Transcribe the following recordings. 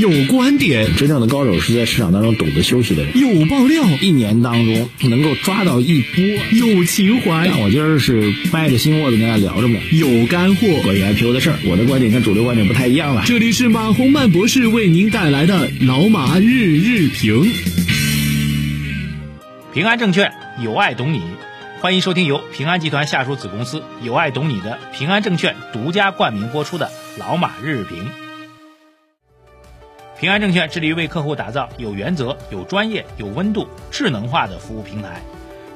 有观点，真正的高手是在市场当中懂得休息的人。有爆料，一年当中能够抓到一波。有情怀，但我今儿是掰着心窝子跟大家聊着呢。有干货，关于 IPO 的事儿，我的观点跟主流观点不太一样了。这里是马洪曼博士为您带来的老马日日评。平安证券有爱懂你，欢迎收听由平安集团下属子公司有爱懂你的平安证券独家冠名播出的老马日日评。平安证券致力于为客户打造有原则、有专业、有温度、智能化的服务平台。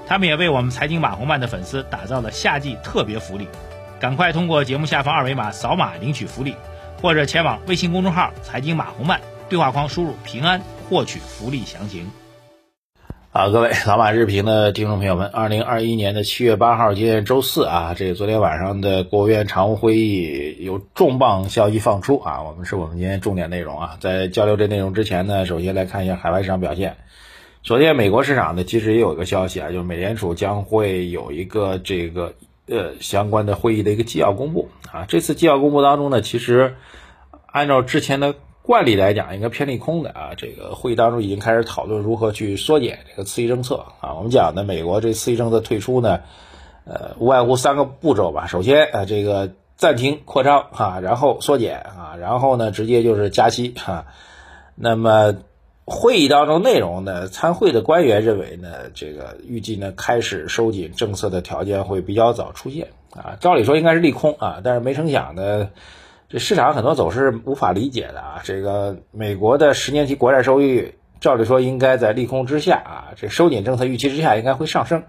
他们也为我们财经马红漫的粉丝打造了夏季特别福利，赶快通过节目下方二维码扫码领取福利，或者前往微信公众号“财经马红漫”对话框输入“平安”获取福利详情。好，各位老马日评的听众朋友们，二零二一年的七月八号，今天周四啊，这个昨天晚上的国务院常务会议有重磅消息放出啊，我们是我们今天重点内容啊，在交流这内容之前呢，首先来看一下海外市场表现。昨天美国市场呢，其实也有一个消息啊，就是美联储将会有一个这个呃相关的会议的一个纪要公布啊，这次纪要公布当中呢，其实按照之前的。惯例来讲，应该偏利空的啊。这个会议当中已经开始讨论如何去缩减这个刺激政策啊。我们讲的美国这刺激政策退出呢，呃，无外乎三个步骤吧。首先啊，这个暂停扩张啊，然后缩减啊，然后呢，直接就是加息哈。那么会议当中内容呢，参会的官员认为呢，这个预计呢，开始收紧政策的条件会比较早出现啊。照理说应该是利空啊，但是没成想呢。这市场很多走势无法理解的啊，这个美国的十年期国债收益率，照理说应该在利空之下啊，这收紧政策预期之下应该会上升，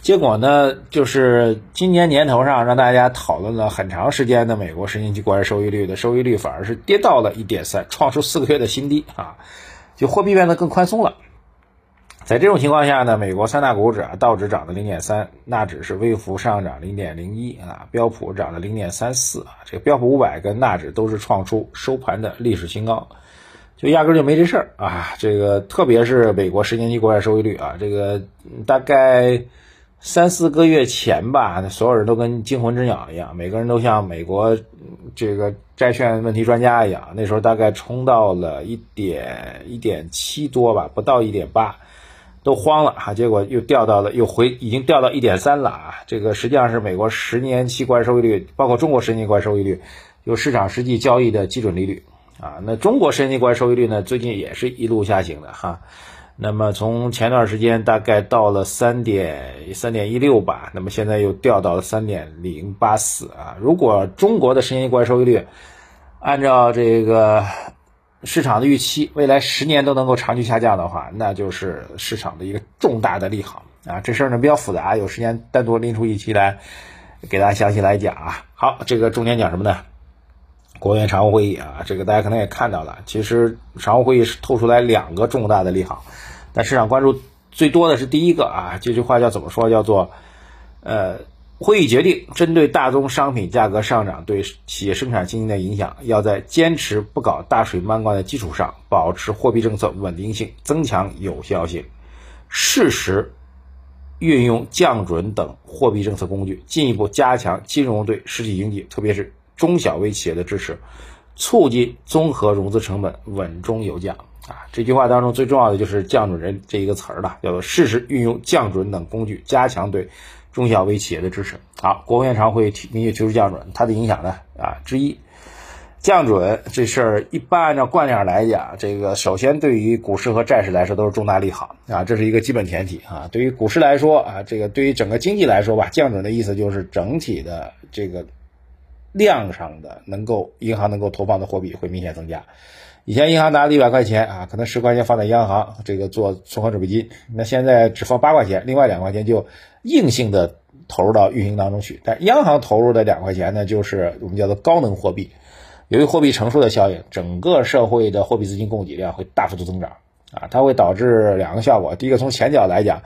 结果呢，就是今年年头上让大家讨论了很长时间的美国十年期国债收益率的收益率反而是跌到了一点三，创出四个月的新低啊，就货币变得更宽松了。在这种情况下呢，美国三大股指啊，道指涨了零点三，纳指是微幅上涨零点零一啊，标普涨了零点三四啊，这个标普五百跟纳指都是创出收盘的历史新高，就压根就没这事儿啊。这个特别是美国十年期国债收益率啊，这个大概三四个月前吧，所有人都跟惊魂之鸟一样，每个人都像美国这个债券问题专家一样，那时候大概冲到了一点一点七多吧，不到一点八。都慌了哈，结果又掉到了，又回，已经掉到一点三了啊！这个实际上是美国十年期国债收益率，包括中国十年期国债收益率，有市场实际交易的基准利率啊。那中国十年期国债收益率呢，最近也是一路下行的哈。那么从前段时间大概到了三点三点一六吧，那么现在又掉到了三点零八四啊。如果中国的十年期国债收益率按照这个。市场的预期，未来十年都能够长期下降的话，那就是市场的一个重大的利好啊！这事儿呢比较复杂，有时间单独拎出一期来给大家详细来讲啊。好，这个重点讲什么呢？国务院常务会议啊，这个大家可能也看到了，其实常务会议是透出来两个重大的利好，但市场关注最多的是第一个啊，这句话叫怎么说？叫做呃。会议决定，针对大宗商品价格上涨对企业生产经营的影响，要在坚持不搞大水漫灌的基础上，保持货币政策稳定性，增强有效性，适时运用降准等货币政策工具，进一步加强金融对实体经济，特别是中小微企业的支持，促进综合融资成本稳中有降。啊，这句话当中最重要的就是降准人这一个词儿了，叫做适时运用降准等工具，加强对。中小微企业的支持，好，国务院常会提明确提出降准，它的影响呢啊之一，降准这事儿一般按照惯例来讲，这个首先对于股市和债市来说都是重大利好啊，这是一个基本前提啊。对于股市来说啊，这个对于整个经济来说吧，降准的意思就是整体的这个量上的能够银行能够投放的货币会明显增加。以前银行拿了一百块钱啊，可能十块钱放在央行这个做存款准备金，那现在只放八块钱，另外两块钱就硬性的投入到运营当中去。但央行投入的两块钱呢，就是我们叫做高能货币。由于货币乘数的效应，整个社会的货币资金供给量会大幅度增长啊，它会导致两个效果。第一个从前脚来讲，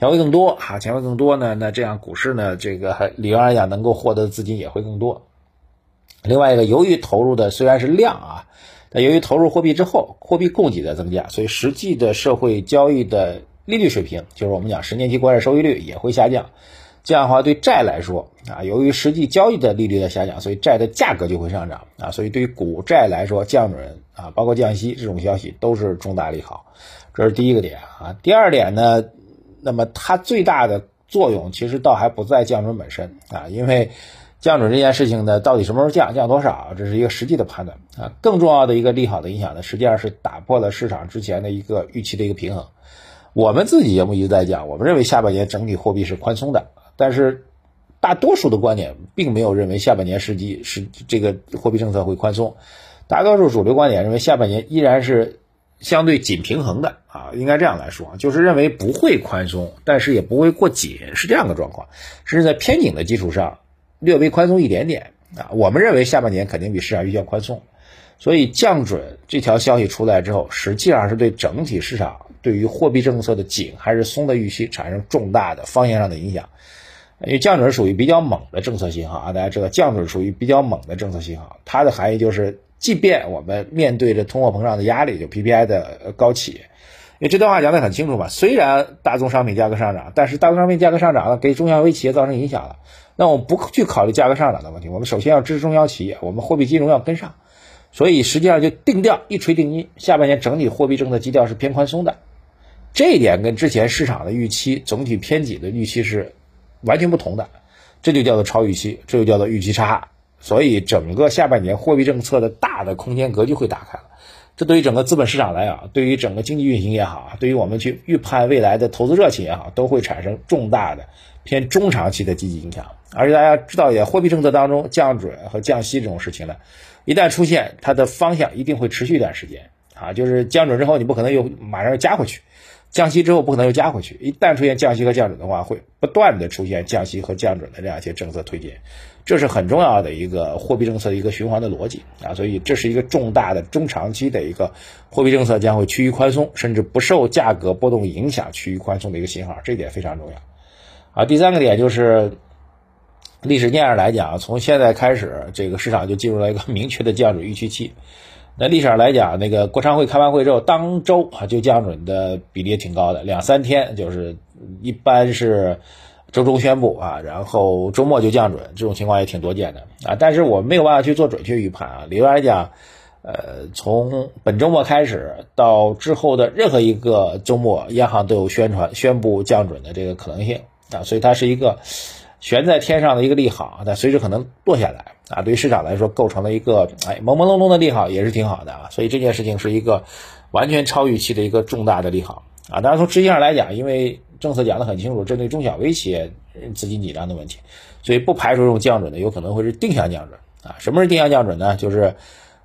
钱会更多啊，钱会更多呢，那这样股市呢，这个理论上讲能够获得的资金也会更多。另外一个，由于投入的虽然是量啊。那由于投入货币之后，货币供给在增加，所以实际的社会交易的利率水平，就是我们讲十年期国债收益率也会下降。这样的话对债来说啊，由于实际交易的利率在下降，所以债的价格就会上涨啊，所以对于股债来说，降准啊，包括降息这种消息都是重大利好，这是第一个点啊。第二点呢，那么它最大的作用其实倒还不在降准本身啊，因为降准这件事情呢，到底什么时候降，降多少，这是一个实际的判断啊。更重要的一个利好的影响呢，实际上是打破了市场之前的一个预期的一个平衡。我们自己节目一直在讲，我们认为下半年整体货币是宽松的，但是大多数的观点并没有认为下半年实际是这个货币政策会宽松，大多数主流观点认为下半年依然是相对紧平衡的啊，应该这样来说，就是认为不会宽松，但是也不会过紧，是这样的状况，甚至在偏紧的基础上略微宽松一点点啊。我们认为下半年肯定比市场预期要宽松，所以降准这条消息出来之后，实际上是对整体市场。对于货币政策的紧还是松的预期产生重大的方向上的影响，因为降准属于比较猛的政策信号啊，大家知道降准属于比较猛的政策信号，它的含义就是，即便我们面对着通货膨胀的压力，就 PPI 的高企，为这段话讲的很清楚嘛，虽然大宗商品价格上涨，但是大宗商品价格上涨了，给中小微企业造成影响了，那我们不去考虑价格上涨的问题，我们首先要支持中小企业，我们货币金融要跟上，所以实际上就定调一锤定音，下半年整体货币政策基调是偏宽松的。这一点跟之前市场的预期总体偏紧的预期是完全不同的，这就叫做超预期，这就叫做预期差。所以整个下半年货币政策的大的空间格局会打开了，这对于整个资本市场来讲，对于整个经济运行也好，对于我们去预判未来的投资热情也好，都会产生重大的偏中长期的积极影响。而且大家知道，也货币政策当中降准和降息这种事情呢，一旦出现，它的方向一定会持续一段时间啊，就是降准之后，你不可能又马上又加回去。降息之后不可能又加回去，一旦出现降息和降准的话，会不断的出现降息和降准的这样一些政策推进，这是很重要的一个货币政策的一个循环的逻辑啊，所以这是一个重大的中长期的一个货币政策将会趋于宽松，甚至不受价格波动影响趋于宽松的一个信号，这点非常重要啊。第三个点就是历史经验上来讲，从现在开始，这个市场就进入了一个明确的降准预期期。那历史上来讲，那个国常会开完会之后，当周啊就降准的比例也挺高的，两三天就是一般是周中宣布啊，然后周末就降准，这种情况也挺多见的啊。但是我没有办法去做准确预判啊。理论来讲，呃，从本周末开始到之后的任何一个周末，央行都有宣传宣布降准的这个可能性啊，所以它是一个悬在天上的一个利好，但随时可能落下来。啊，对于市场来说，构成了一个哎朦朦胧胧的利好，也是挺好的啊。所以这件事情是一个完全超预期的一个重大的利好啊。当然从执行上来讲，因为政策讲得很清楚，针对中小微企业资金紧张的问题，所以不排除这种降准的有可能会是定向降准啊。什么是定向降准呢？就是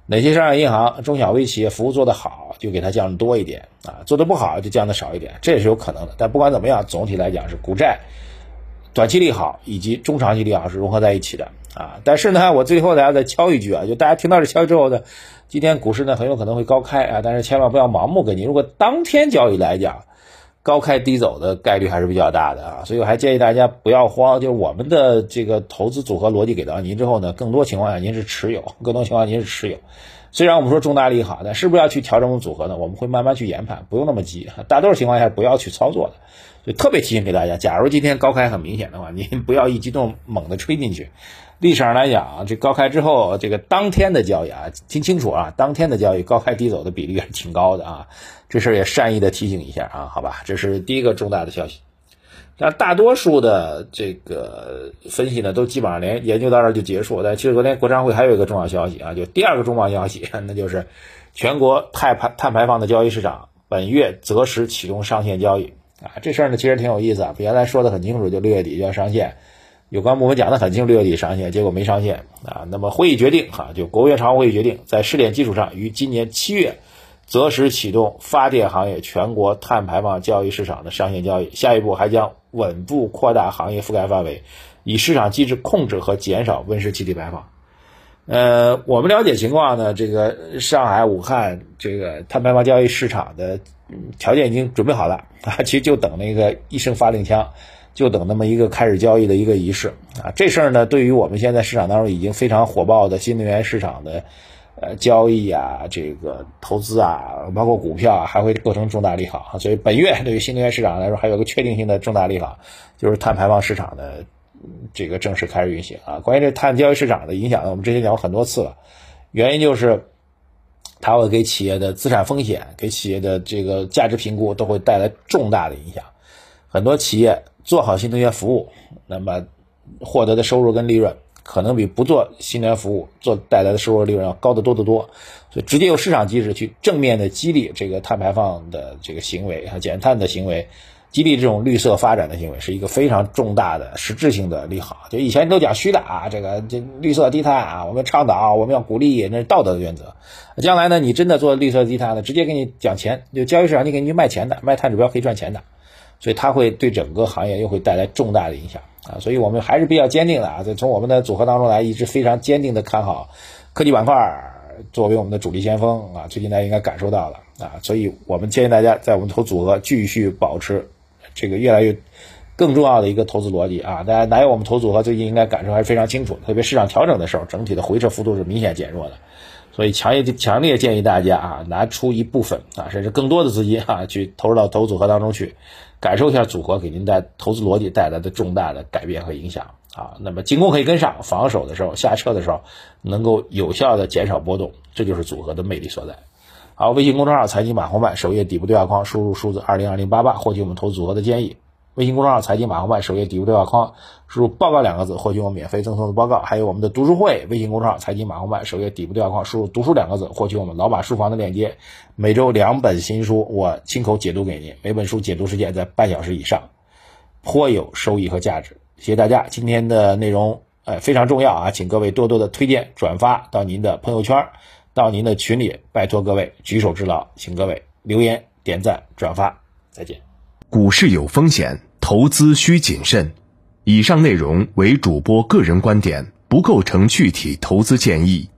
哪些商业银行中小微企业服务做得好，就给它降的多一点啊；做得不好就降的少一点，这也是有可能的。但不管怎么样，总体来讲是股债短期利好以及中长期利好是融合在一起的。啊，但是呢，我最后大家再敲一句啊，就大家听到这消息之后呢，今天股市呢很有可能会高开啊，但是千万不要盲目跟进。如果当天交易来讲，高开低走的概率还是比较大的啊，所以我还建议大家不要慌。就是我们的这个投资组合逻辑给到您之后呢，更多情况下您是持有，更多情况您是持有。虽然我们说重大利好，但是不是要去调整我们组合呢？我们会慢慢去研判，不用那么急。大多数情况下不要去操作的，特别提醒给大家：假如今天高开很明显的话，您不要一激动猛地吹进去。历史上来讲，这高开之后，这个当天的交易啊，听清楚啊，当天的交易高开低走的比例还是挺高的啊，这事儿也善意的提醒一下啊，好吧，这是第一个重大的消息。那大多数的这个分析呢，都基本上连研究到这儿就结束。但其实昨天国常会还有一个重要消息啊，就第二个重磅消息，那就是全国碳排碳排放的交易市场本月择时启动上线交易啊，这事儿呢其实挺有意思啊，原来说的很清楚，就六月底就要上线。有关部门讲的很清楚，六月底上线，结果没上线啊。那么会议决定，哈，就国务院常务会议决定，在试点基础上，于今年七月择时启动发电行业全国碳排放交易市场的上线交易。下一步还将稳步扩大行业覆盖范围，以市场机制控制和减少温室气体排放。呃，我们了解情况呢，这个上海、武汉这个碳排放交易市场的条件已经准备好了啊，其实就等那个一声发令枪。就等那么一个开始交易的一个仪式啊，这事儿呢，对于我们现在市场当中已经非常火爆的新能源市场的，呃交易啊，这个投资啊，包括股票啊，还会构成重大利好啊。所以本月对于新能源市场来说，还有个确定性的重大利好，就是碳排放市场的这个正式开始运行啊。关于这碳交易市场的影响呢，我们之前讲过很多次了，原因就是它会给企业的资产风险、给企业的这个价值评估都会带来重大的影响。很多企业做好新能源服务，那么获得的收入跟利润。可能比不做新能源服务做带来的收入利润要高得多得多，所以直接用市场机制去正面的激励这个碳排放的这个行为啊，减碳的行为，激励这种绿色发展的行为，是一个非常重大的实质性的利好。就以前都讲虚的啊，这个这绿色低碳啊，我们倡导，我们要鼓励，那是道德的原则。将来呢，你真的做绿色低碳的，直接给你讲钱，就交易市场你给你卖钱的，卖碳指标可以赚钱的。所以它会对整个行业又会带来重大的影响啊，所以我们还是比较坚定的啊，在从我们的组合当中来，一直非常坚定的看好科技板块作为我们的主力先锋啊，最近大家应该感受到了啊，所以我们建议大家在我们投组合继续保持这个越来越更重要的一个投资逻辑啊，大家拿有我们投组合最近应该感受还是非常清楚，特别市场调整的时候，整体的回撤幅度是明显减弱的。所以强烈强烈建议大家啊，拿出一部分啊，甚至更多的资金啊，去投入到投组合当中去，感受一下组合给您带投资逻辑带来的重大的改变和影响啊。那么进攻可以跟上，防守的时候下撤的时候能够有效的减少波动，这就是组合的魅力所在。好，微信公众号财经马红漫首页底部对话框输入数字二零二零八八，获取我们投资组合的建议。微信公众号“财经马红漫”首页底部对话框输入“报告”两个字，获取我们免费赠送的报告。还有我们的读书会，微信公众号“财经马红漫”首页底部对话框输入“读书”两个字，获取我们老马书房的链接。每周两本新书，我亲口解读给您，每本书解读时间在半小时以上，颇有收益和价值。谢谢大家，今天的内容呃非常重要啊，请各位多多的推荐转发到您的朋友圈，到您的群里，拜托各位举手之劳，请各位留言、点赞、转发，再见。股市有风险。投资需谨慎，以上内容为主播个人观点，不构成具体投资建议。